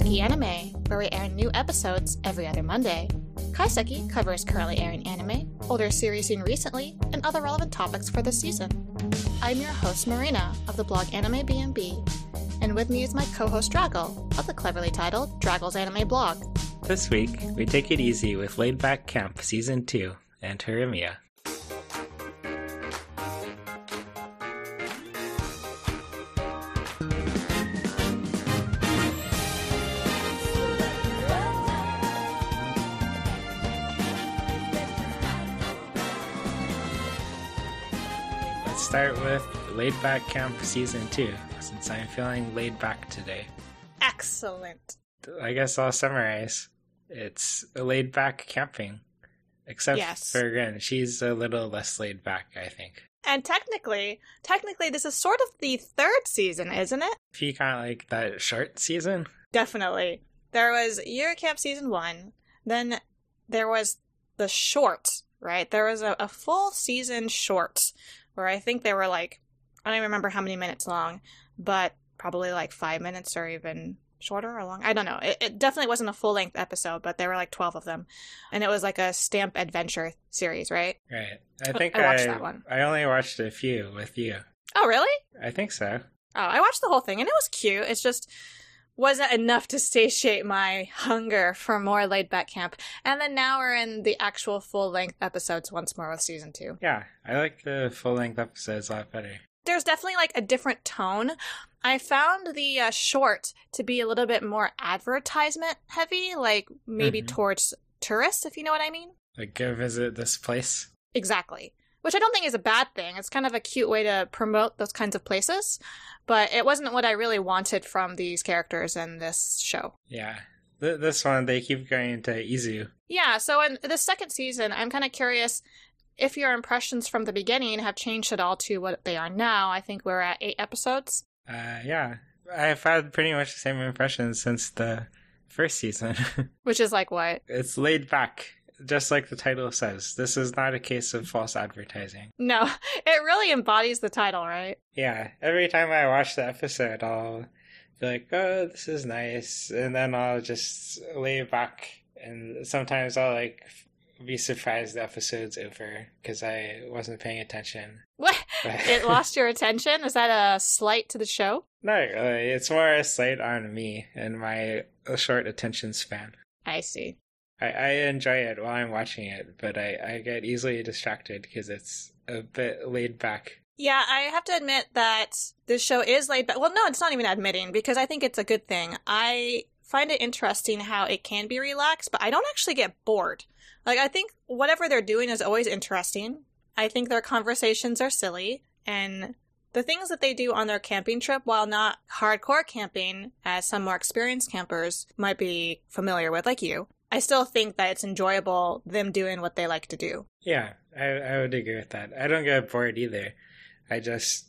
Kaiseki Anime, where we air new episodes every other Monday. Kaiseki covers currently airing anime, older series seen recently, and other relevant topics for the season. I'm your host Marina of the blog Anime BNB, and with me is my co-host Draggle of the cleverly titled Draggle's Anime blog. This week, we take it easy with Laid Back Camp Season 2 and Teremia. Let's start with Laid Back Camp Season 2, since I'm feeling laid back today. Excellent. I guess I'll summarize. It's laid back camping. Except Yes. for Rin. She's a little less laid back, I think. And technically, technically, this is sort of the third season, isn't it? If you kind of like that short season, Definitely. There was Yuru Camp season one, then there was the short, right? There was a, a full season short where I think they were like, I don't even remember how many minutes long, but probably like five minutes or even shorter or long. I don't know. It, it definitely wasn't a full length episode, but there were like 12 of them. And it was like a stamp adventure series, right? right? I think I I, watched that one. I only watched a few with you. Oh, really? I think so. Oh, I watched the whole thing and it was cute. It's just wasn't enough to satiate my hunger for more laid back camp. And then now we're in the actual full length episodes once more with season two. Yeah, I like the full length episodes a lot better. There's definitely like a different tone. I found the uh, short to be a little bit more advertisement heavy, like maybe Mhm. towards tourists, if you know what I mean. Like, go visit this place. Exactly. Which I don't think is a bad thing. It's kind of a cute way to promote those kinds of places. But it wasn't what I really wanted from these characters in this show. Yeah. Th- this one, they keep going to Izu. Yeah, so in the second season, I'm kind of curious if your impressions from the beginning have changed at all to what they are now. I think we're at eight episodes. Uh, yeah. I've had pretty much the same impressions since the first season. Which is like what? it's laid back, just like the title says. This is not a case of false advertising. No, it really embodies the title, right? Yeah, every time I watch the episode, I'll be like, oh, this is nice. And then I'll just lay back. And sometimes I'll like be surprised the episode's over because I wasn't paying attention. What? It lost your attention? Is that a slight to the show? No, really. It's more a slight on me and my short attention span. I see. I, I enjoy it while I'm watching it, but I, I get easily distracted because it's a bit laid back. Yeah, I have to admit that this show is laid back. Well, no, it's not even admitting because I think it's a good thing. I find it interesting how it can be relaxed, but I don't actually get bored. Like, I think whatever they're doing is always interesting. I think their conversations are silly, and the things that they do on their camping trip, while not hardcore camping, as some more experienced campers might be familiar with, like you, I still think that it's enjoyable them doing what they like to do. Yeah, I, I would agree with that. I don't get bored either. I just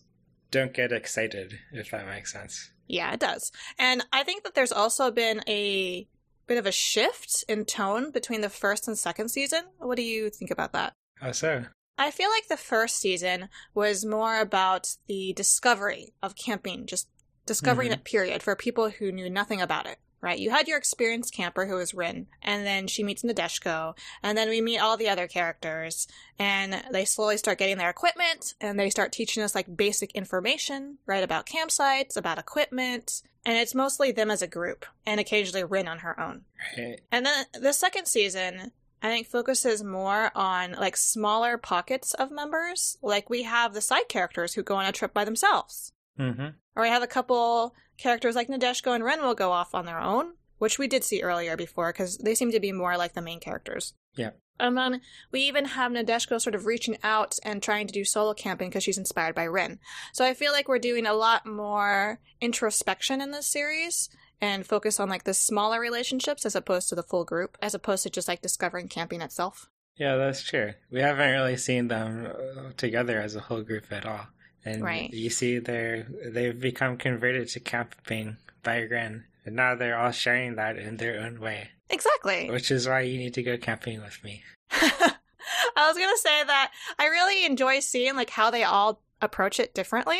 don't get excited, if that makes sense. Yeah, it does. And I think that there's also been a bit of a shift in tone between the first and second season. What do you think about that? How so? I feel like the first season was more about the discovery of camping, just discovering Mhm. it, period, for people who knew nothing about it. Right? You had your experienced camper who was Rin, and then she meets Nadeshiko, and then we meet all the other characters, and they slowly start getting their equipment, and they start teaching us like basic information, right, about campsites, about equipment, and it's mostly them as a group, and occasionally Rin on her own. Right. And then the second season, I think, focuses more on like smaller pockets of members. Like we have the side characters who go on a trip by themselves. Mm-hmm. Or we have a couple characters like Nadeshiko and Rin will go off on their own, which we did see earlier before because they seem to be more like the main characters. Yep. And then we even have Nadeshiko sort of reaching out and trying to do solo camping because she's inspired by Rin. So I feel like we're doing a lot more introspection in this series and focus on like the smaller relationships as opposed to the full group, as opposed to just like discovering camping itself. Yeah, that's true. We haven't really seen them uh, together as a whole group at all. And Right. you see they're they've become converted to camping by Rin. And now they're all sharing that in their own way. Exactly. Which is why you need to go camping with me. I was gonna say that I really enjoy seeing like how they all approach it differently.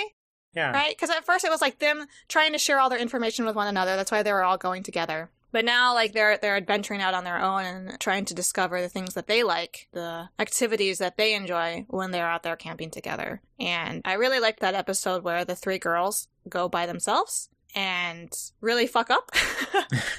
Yeah. right? Because at first it was like them trying to share all their information with one another. That's why they were all going together. But now, like they're they're adventuring out on their own and trying to discover the things that they like, the activities that they enjoy when they're out there camping together. And I really liked that episode where the three girls go by themselves and really fuck up,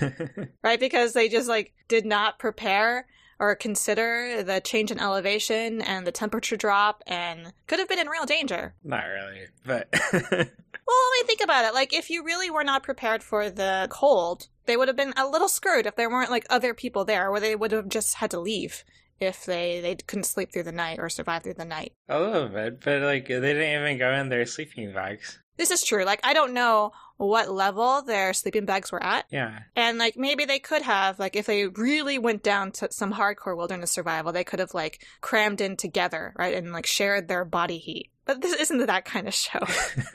right? Because they just like did not prepare or consider the change in elevation and the temperature drop and could have been in real danger. Not really, but Well, let me think about it. Like, if you really were not prepared for the cold, they would have been a little screwed if there weren't like other people there, where they would have just had to leave if they they couldn't sleep through the night or survive through the night. Oh, a little bit. But like they didn't even go in their sleeping bags. This is true. Like, I don't know what level their sleeping bags were at. Yeah. And like maybe they could have, like if they really went down to some hardcore wilderness survival, they could have like crammed in together, right? And like shared their body heat. But this isn't that kind of show.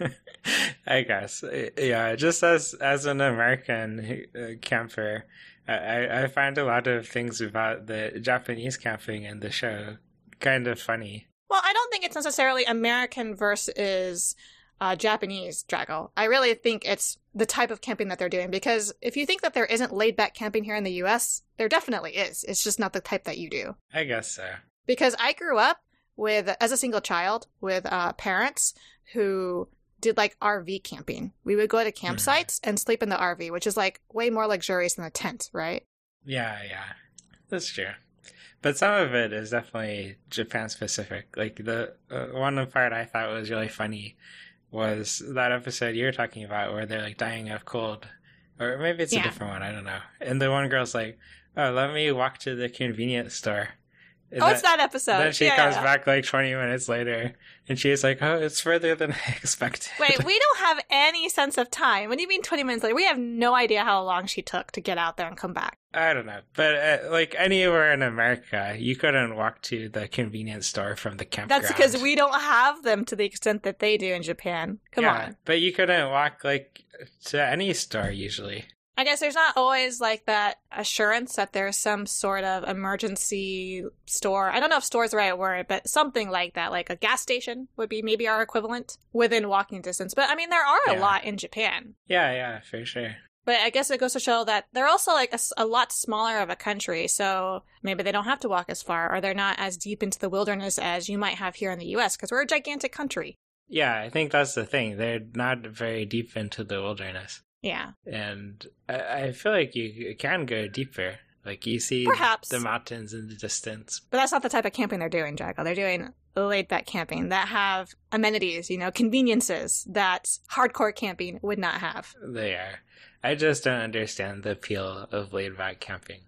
I guess, yeah. Just as as an American uh, camper, I I find a lot of things about the Japanese camping in the show kind of funny. Well, I don't think it's necessarily American versus uh, Japanese Draggle. I really think it's the type of camping that they're doing because if you think that there isn't laid back camping here in the US, there definitely is. It's just not the type that you do. I guess so. Because I grew up with, as a single child, with uh, parents who did like RV camping. We would go to campsites and sleep in the RV, which is like way more luxurious than a tent, right? Yeah, yeah, that's true. But some of it is definitely Japan specific. Like the uh, one part I thought was really funny was that episode you were talking about where they're like dying of cold, or maybe it's Yeah. a different one. I don't know. And the one girl's like, "Oh, let me walk to the convenience store." And oh, it's that episode. Then she Yeah, comes yeah. back like 20 minutes later, and she's like, "Oh, it's further than I expected." Wait, we don't have any sense of time. What do you mean 20 minutes later? We have no idea how long she took to get out there and come back. I don't know, but uh, like anywhere in America, you couldn't walk to the convenience store from the campground. That's because we don't have them to the extent that they do in Japan. Come Yeah, on. But you couldn't walk like to any store usually. I guess there's not always like that assurance that there's some sort of emergency store. I don't know if store is the right word, but something like that, like a gas station would be maybe our equivalent within walking distance. But I mean, there are a Yeah. lot in Japan. Yeah, yeah, for sure. But I guess it goes to show that they're also like a lot smaller of a country, so maybe they don't have to walk as far, or they're not as deep into the wilderness as you might have here in the U.S. because we're a gigantic country. Yeah, I think that's the thing. They're not very deep into the wilderness, Yeah, and I, I feel like you can go deeper. Like you see Perhaps. the mountains in the distance. but that's not the type of camping they're doing, Jacko. They're doing laid back camping that have amenities, you know, conveniences that hardcore camping would not have. They are. I just don't understand the appeal of laid back camping.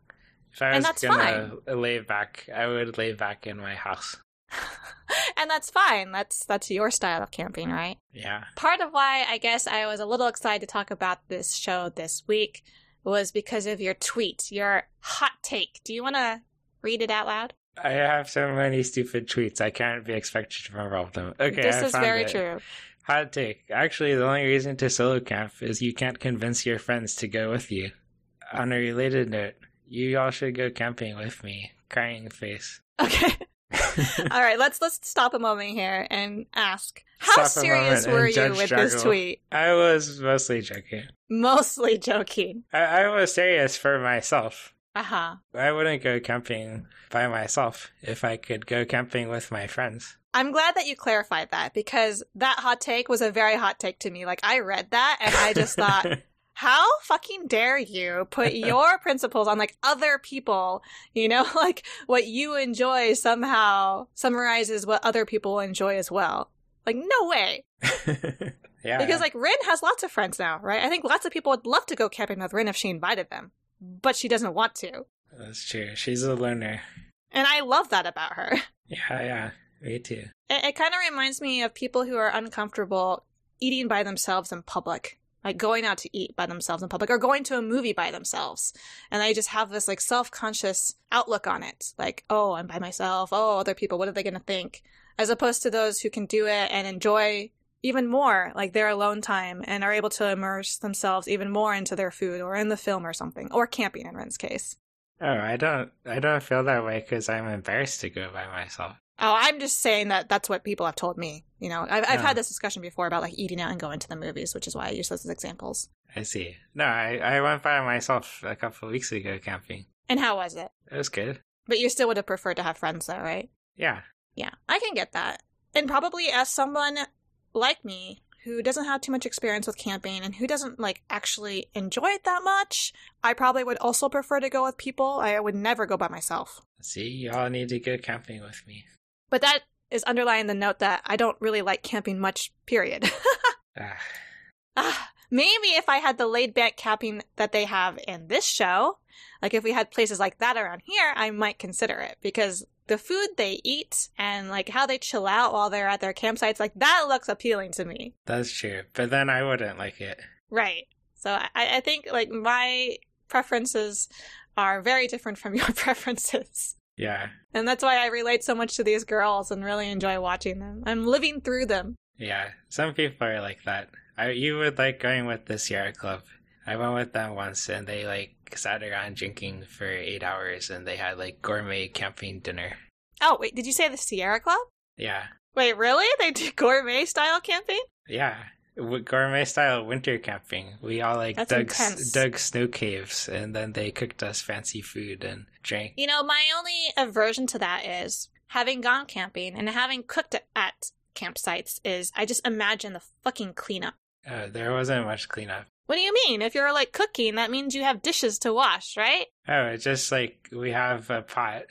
If I was gonna lay back, I would lay back in my house. and that's fine. That's that's your style of camping, right? Yeah. Part of why I guess I was a little excited to talk about this show this week was because of your tweet, your hot take. Do you want to read it out loud? I have so many stupid tweets. I can't be expected to remember all of them. Okay, this I is very it. true. Hot take. Actually, the only reason to solo camp is you can't convince your friends to go with you. On a related note, you all should go camping with me. Crying face. Okay. All right, let's let's stop a moment here and ask how Stop serious were you judge with this tweet? I was mostly joking. Mostly joking. I, I was serious for myself. Uh-huh. I wouldn't go camping by myself if I could go camping with my friends. I'm glad that you clarified that because that hot take was a very hot take to me. Like I read that and I just thought how fucking dare you put your principles on like other people you know like what you enjoy somehow summarizes what other people enjoy as well like no way yeah. because like rin has lots of friends now right i think lots of people would love to go camping with rin if she invited them but she doesn't want to That's true. She's a learner. and i love that about her Yeah, yeah. Me too. It, it kind of reminds me of people who are uncomfortable eating by themselves in public, like going out to eat by themselves in public or going to a movie by themselves. And they just have this like self conscious outlook on it. Like, oh, I'm by myself. Oh, other people, what are they going to think? As opposed to those who can do it and enjoy even more like their alone time and are able to immerse themselves even more into their food or in the film or something or camping in Rin's case. Oh, I don't. I don't feel that way because I'm embarrassed to go by myself. Oh, I'm just saying that that's what people have told me. You know, I've, I've had this discussion before about like eating out and going to the movies, which is why I use those as examples. I see. No, I, I went by myself a couple of weeks ago camping. And how was it? It was good. But you still would have preferred to have friends though, right? Yeah. Yeah, I can get that. And probably as someone like me who doesn't have too much experience with camping and who doesn't like actually enjoy it that much, I probably would also prefer to go with people. I would never go by myself. See, you all need to go camping with me. But that is underlying the note that I don't really like camping much, period. Ah, Ah, maybe if I had the laid back camping that they have in this show, like if we had places like that around here, I might consider it because the food they eat and like how they chill out while they're at their campsites, like that looks appealing to me. that's true. But then I wouldn't like it. Right. So I, I think like my preferences are very different from your preferences. Yeah. And that's why I relate so much to these girls and really enjoy watching them. I'm living through them. Yeah. Some people are like that. I, you would like going with the Sierra Club. I went with them once and they like sat around drinking for eight hours and they had like gourmet camping dinner. Oh, wait, did you say the Sierra Club? Yeah. Wait, really? They do gourmet style camping? Yeah. Gourmet style winter camping. We all like That's dug, s- dug snow caves and then they cooked us fancy food and drank. You know, my only aversion to that is having gone camping and having cooked at campsites is I just imagine the fucking cleanup. Uh, there wasn't much cleanup. What do you mean? If you're like cooking, that means you have dishes to wash, right? Oh, it's just like we have a pot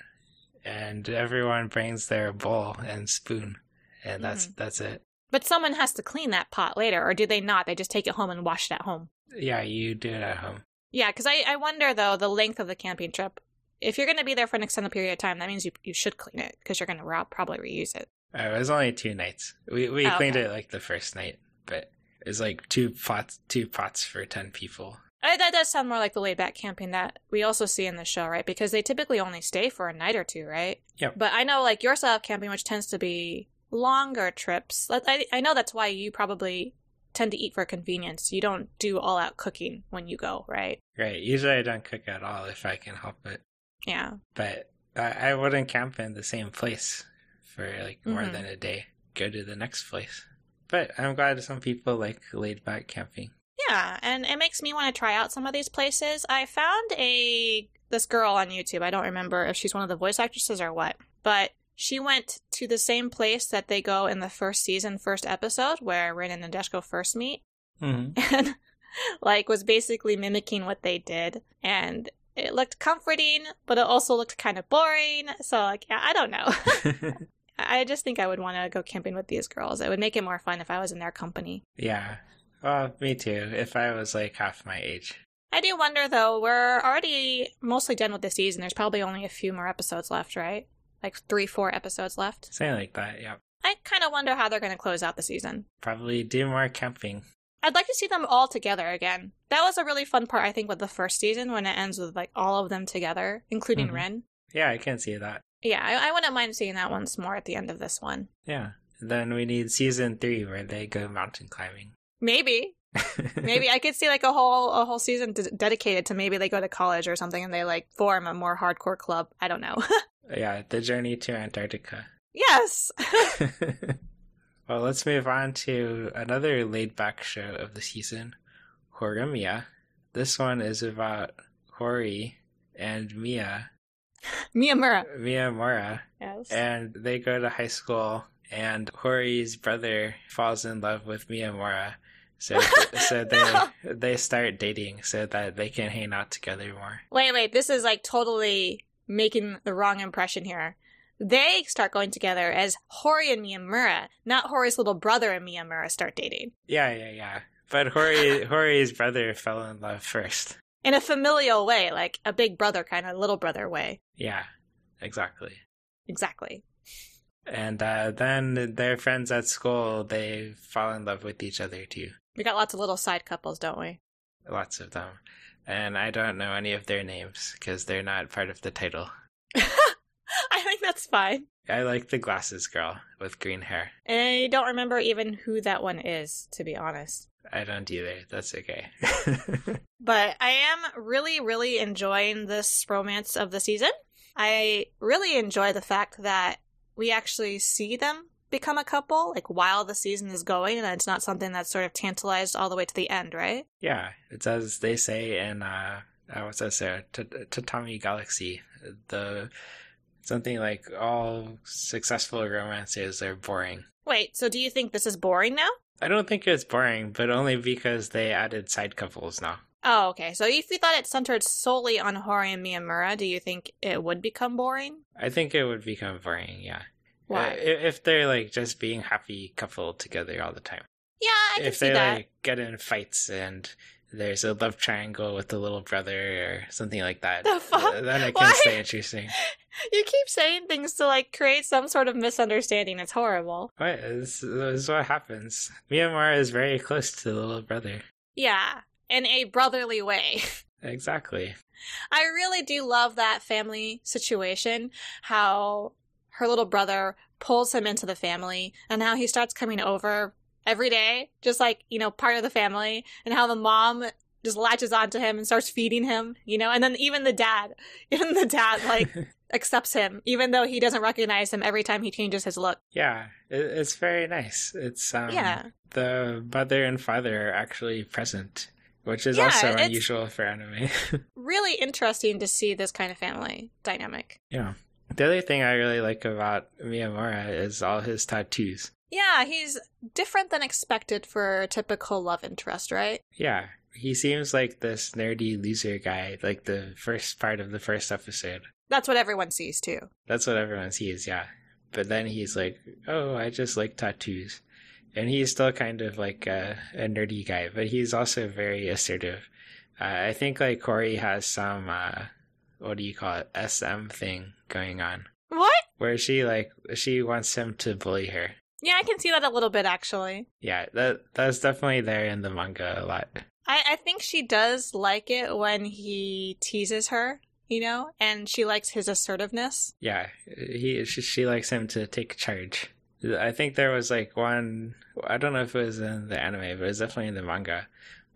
and everyone brings their bowl and spoon and that's Mm-hmm. that's it. But someone has to clean that pot later, or do they not? They just take it home and wash it at home. Yeah, you do it at home. Yeah, because I, I wonder though the length of the camping trip. If you're going to be there for an extended period of time, that means you you should clean it because you're going to ro- probably reuse it. Uh, it was only two nights. We we Oh, cleaned okay. it like the first night, but it was like two pots two pots for ten people. Uh, that does sound more like the laid back camping that we also see in the show, right? Because they typically only stay for a night or two, right? Yep. But I know like your style of camping, which tends to be longer trips. I I know that's why you probably tend to eat for convenience. You don't do all out cooking when you go, right? Right. Usually I don't cook at all if I can help it. Yeah. But I, I wouldn't camp in the same place for like more Mhm. than a day. Go to the next place. But I'm glad some people like laid back camping. Yeah, and it makes me want to try out some of these places. I found a this girl on YouTube. I don't remember if she's one of the voice actresses or what, but she went to the same place that they go in the first season, first episode, where Rin and Nadeshiko first meet, Mm-hmm. and like was basically mimicking what they did, and it looked comforting, but it also looked kind of boring. So like, yeah, I don't know. I just think I would want to go camping with these girls. It would make it more fun if I was in their company. yeah. Well, me too. If I was like half my age. I do wonder though, we're already mostly done with the season. There's probably only a few more episodes left, right? Like three, four episodes left. Something like that, yeah. I kind of wonder how they're going to close out the season. Probably do more camping. I'd like to see them all together again. That was a really fun part, I think, with the first season when it ends with like all of them together, including Mhm. Rin. Yeah, I can see that. Yeah, I, I wouldn't mind seeing that once more at the end of this one. Yeah. Then we need season three where they go mountain climbing. Maybe, maybe I could see like a whole a whole season d- dedicated to maybe they go to college or something and they like form a more hardcore club. I don't know. yeah, the journey to Antarctica. yes. well, let's move on to another laid back show of the season, Horimiya. This one is about Hori and Mia, Miyamura. Miyamura, Yes. and they go to high school, and Hori's brother falls in love with Miyamura. So, so they they start dating so that they can hang out together more. Wait, wait. This is like totally making the wrong impression here. They start going together as Hori and Miyamura, not Hori's little brother and Miyamura start dating. Yeah, yeah, yeah. But Hori Hori's brother fell in love first. In a familial way, like a big brother kind of little brother way. Yeah, exactly. Exactly. And uh, then their friends at school, they fall in love with each other too. We got lots of little side couples, don't we? Lots of them. And I don't know any of their names because they're not part of the title. I think that's fine. I like the glasses girl with green hair. And I don't remember even who that one is, to be honest. I don't either. That's okay. But I am really, really enjoying this romance of the season. I really enjoy the fact that we actually see them become a couple, like while the season is going, and it's not something that's sort of tantalized all the way to the end, right? Yeah, it's as they say in uh, uh what's that say? T- Tatami Galaxy. The something like all successful romances are boring. Wait, so do you think this is boring now? I don't think it's boring, but only because they added side couples now. Oh, okay. So if you thought it centered solely on Hori and Miyamura, do you think it would become boring? I think it would become boring, yeah. Why? If they're like just being happy couple together all the time. Yeah, I can if see they that. like get in fights and there's a love triangle with the little brother or something like that, The fuck? then it can stay interesting. You keep saying things to like create some sort of misunderstanding. It's horrible. What this, this is what happens. Miyamura is very close to the little brother. Yeah, in a brotherly way. Exactly. I really do love that family situation. How her little brother pulls him into the family and how he starts coming over every day, just like, you know, part of the family, and how the mom just latches onto him and starts feeding him, you know, and then even the dad, even the dad, like, accepts him, even though he doesn't recognize him every time he changes his look. yeah, it's very nice. It's um, Yeah. the mother and father are actually present, which is Yeah, also unusual for anime. Really interesting to see this kind of family dynamic. yeah. The other thing I really like about Miyamura is all his tattoos. Yeah, he's different than expected for a typical love interest, right? Yeah, he seems like this nerdy loser guy, like the first part of the first episode. That's what everyone sees too. That's what everyone sees, yeah. But then he's like, oh, I just like tattoos. And he's still kind of like a, a nerdy guy, but he's also very assertive. Uh, I think like Hori has some, uh, what do you call it, SM thing going on, What? where she like, she wants him to bully her. Yeah, I can see that a little bit actually. Yeah, that that's definitely there in the manga a lot. I, I think she does like it when he teases her, you know, and she likes his assertiveness. Yeah, he she, she likes him to take charge. I think there was like one I don't know if it was in the anime, but it's definitely in the manga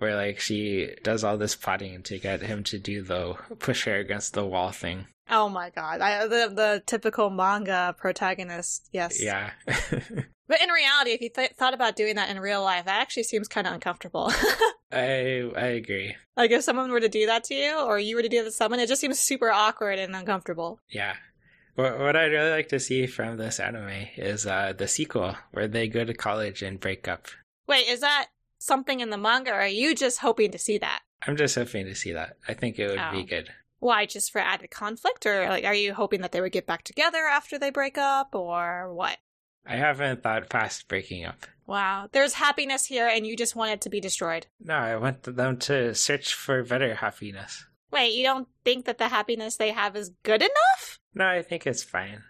where like she does all this plotting to get him to do the push her against the wall thing. Oh my god, I, the the typical manga protagonist. Yes. Yeah. But in reality, if you th- thought about doing that in real life, that actually seems kind of uncomfortable. I I agree. like if someone were to do that to you, or you were to do that to someone, it just seems super awkward and uncomfortable. Yeah. What what I'd really like to see from this anime is uh the sequel where they go to college and break up. Wait, is that something in the manga, or are you just hoping to see that? I'm just hoping to see that. I think it would Oh. be good. Why, just for added conflict, or like, are you hoping that they would get back together after they break up, or what? I haven't thought past breaking up. Wow, there's happiness here, and you just want it to be destroyed. No, I want them to search for better happiness. Wait, you don't think that the happiness they have is good enough? No, I think it's fine.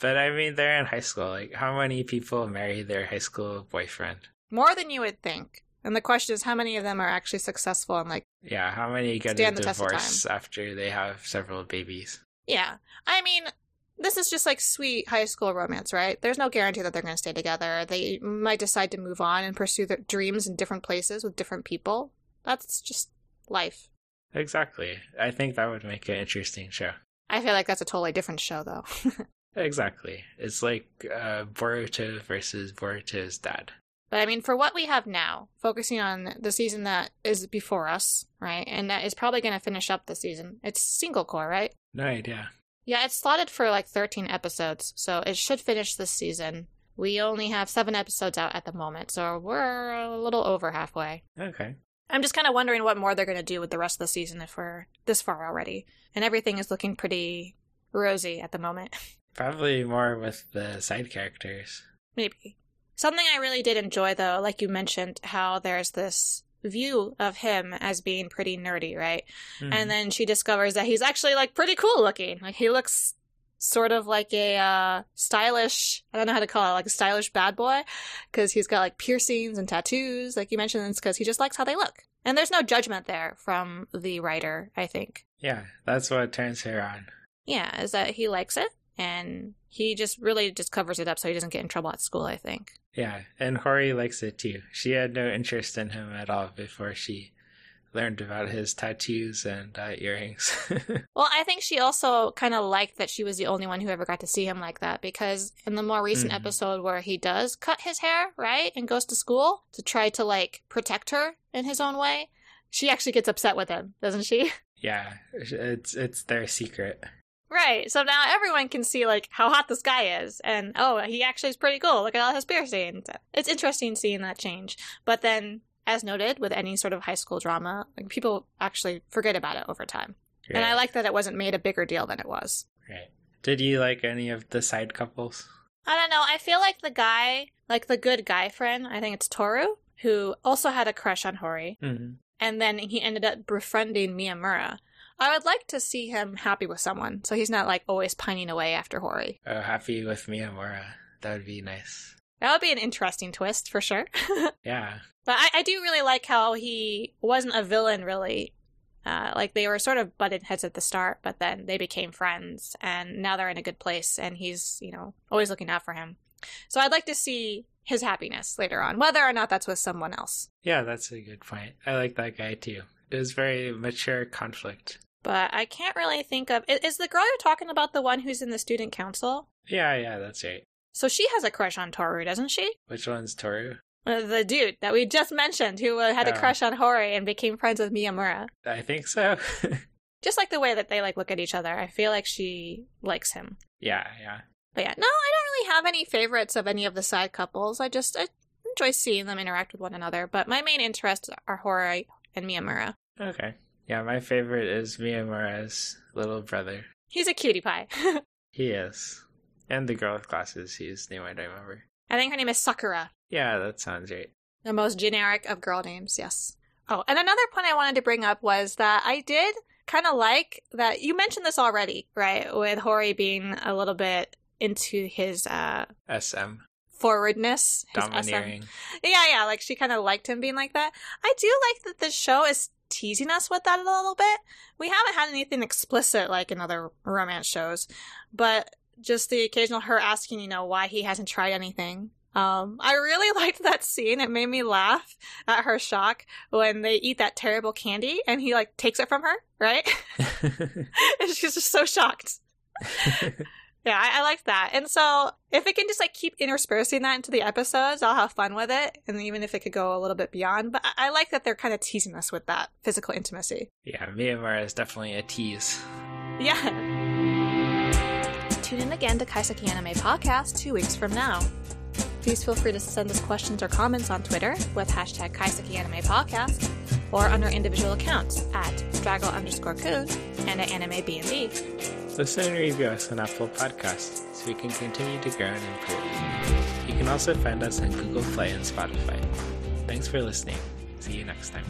But I mean, they're in high school. Like, how many people marry their high school boyfriend? More than you would think. And the question is, how many of them are actually successful and like, Yeah, how many get a the test of divorce after they have several babies? yeah. I mean, this is just like sweet high school romance, right? There's no guarantee that they're going to stay together. They might decide to move on and pursue their dreams in different places with different people. That's just life. Exactly. I think that would make an interesting show. I feel like that's a totally different show, though. Exactly. It's like uh, Boruto versus Boruto's dad. But I mean, for what we have now, focusing on the season that is before us, right? And that is probably going to finish up the season. It's single cour, right? No idea. Yeah, it's slotted for like 13 episodes, so it should finish this season. We only have seven episodes out at the moment, so we're a little over halfway. Okay. I'm just kind of wondering what more they're going to do with the rest of the season if we're this far already. And everything is looking pretty rosy at the moment. Probably more with the side characters. Maybe. Something I really did enjoy, though, like you mentioned, how there's this view of him as being pretty nerdy, right? Mhm. And then she discovers that he's actually like pretty cool looking. Like he looks sort of like a uh, stylish, I don't know how to call it, like a stylish bad boy, because he's got like piercings and tattoos, like you mentioned. It's because he just likes how they look. And there's no judgment there from the writer, I think. yeah, that's what turns her on. Yeah, is that he likes it, and he just really just covers it up so he doesn't get in trouble at school. I think. Yeah, and Hori likes it too. She had no interest in him at all before she learned about his tattoos and uh, earrings. Well, I think she also kind of liked that she was the only one who ever got to see him like that because in the more recent Mhm. episode where he does cut his hair, right, and goes to school to try to like protect her in his own way, she actually gets upset with him, doesn't she? yeah, it's it's their secret. Right. So now everyone can see like how hot this guy is, and oh, he actually is pretty cool. Look at all his piercings. It's interesting seeing that change. But then, as noted with any sort of high school drama, like people actually forget about it over time. And I like that it wasn't made a bigger deal than it was. Right. Did you like any of the side couples? I don't know. I feel like the guy, like the good guy friend, I think it's Toru, who also had a crush on Hori, Mm-hmm. and then he ended up befriending Miyamura. I would like to see him happy with someone, so he's not like always pining away after Hori. Oh, happy with me and Miyamura. That would be nice. That would be an interesting twist for sure. Yeah. but I, I do really like how he wasn't a villain, really. Uh, like they were sort of butted heads at the start, but then they became friends, and now they're in a good place, and he's, you know, always looking out for him. So I'd like to see his happiness later on, whether or not that's with someone else. Yeah, that's a good point. I like that guy too. It was very mature conflict. But I can't really think of. Is the girl you're talking about the one who's in the student council? Yeah, yeah, that's right. So she has a crush on Toru, doesn't she? Which one's Toru? Uh, the dude that we just mentioned who uh, had a Oh. crush on Hori and became friends with Miyamura. I think so. Just like the way that they like look at each other. I feel like she likes him. yeah, yeah. But yeah, no, I don't really have any favorites of any of the side couples. I just I enjoy seeing them interact with one another. But my main interests are Hori and Miyamura. Okay. Yeah, my favorite is Miyamura's little brother. He's a cutie pie. He is. And the girl with glasses, whose name I don't remember. I think her name is Sakura. Yeah, that sounds right. The most generic of girl names, yes. Oh, and another point I wanted to bring up was that I did kind of like that you mentioned this already, right? With Hori being a little bit into his uh SM. Forwardness, his SM. Yeah, yeah, like she kind of liked him being like that. I do like that the show is teasing us with that a little bit. We haven't had anything explicit like in other romance shows, but just the occasional her asking, you know, why he hasn't tried anything. Um, I really liked that scene. It made me laugh at her shock when they eat that terrible candy and he like takes it from her, right? and she's just so shocked. Yeah, I, I liked that. And so if it can just like keep interspersing that into the episodes, I'll have fun with it. And even if it could go a little bit beyond, but I, I like that they're kind of teasing us with that physical intimacy. yeah, Miyamura is definitely a tease. Yeah. Tune in again to Kaiseki Anime Podcast two weeks from now. Please feel free to send us questions or comments on Twitter with hashtag Kaiseki Anime Podcast or on our individual accounts at Draggle underscore Coon and at Anime B&B. Listen and review us on Apple Podcasts so we can continue to grow and improve. You can also find us on Google Play and Spotify. Thanks for listening. See you next time.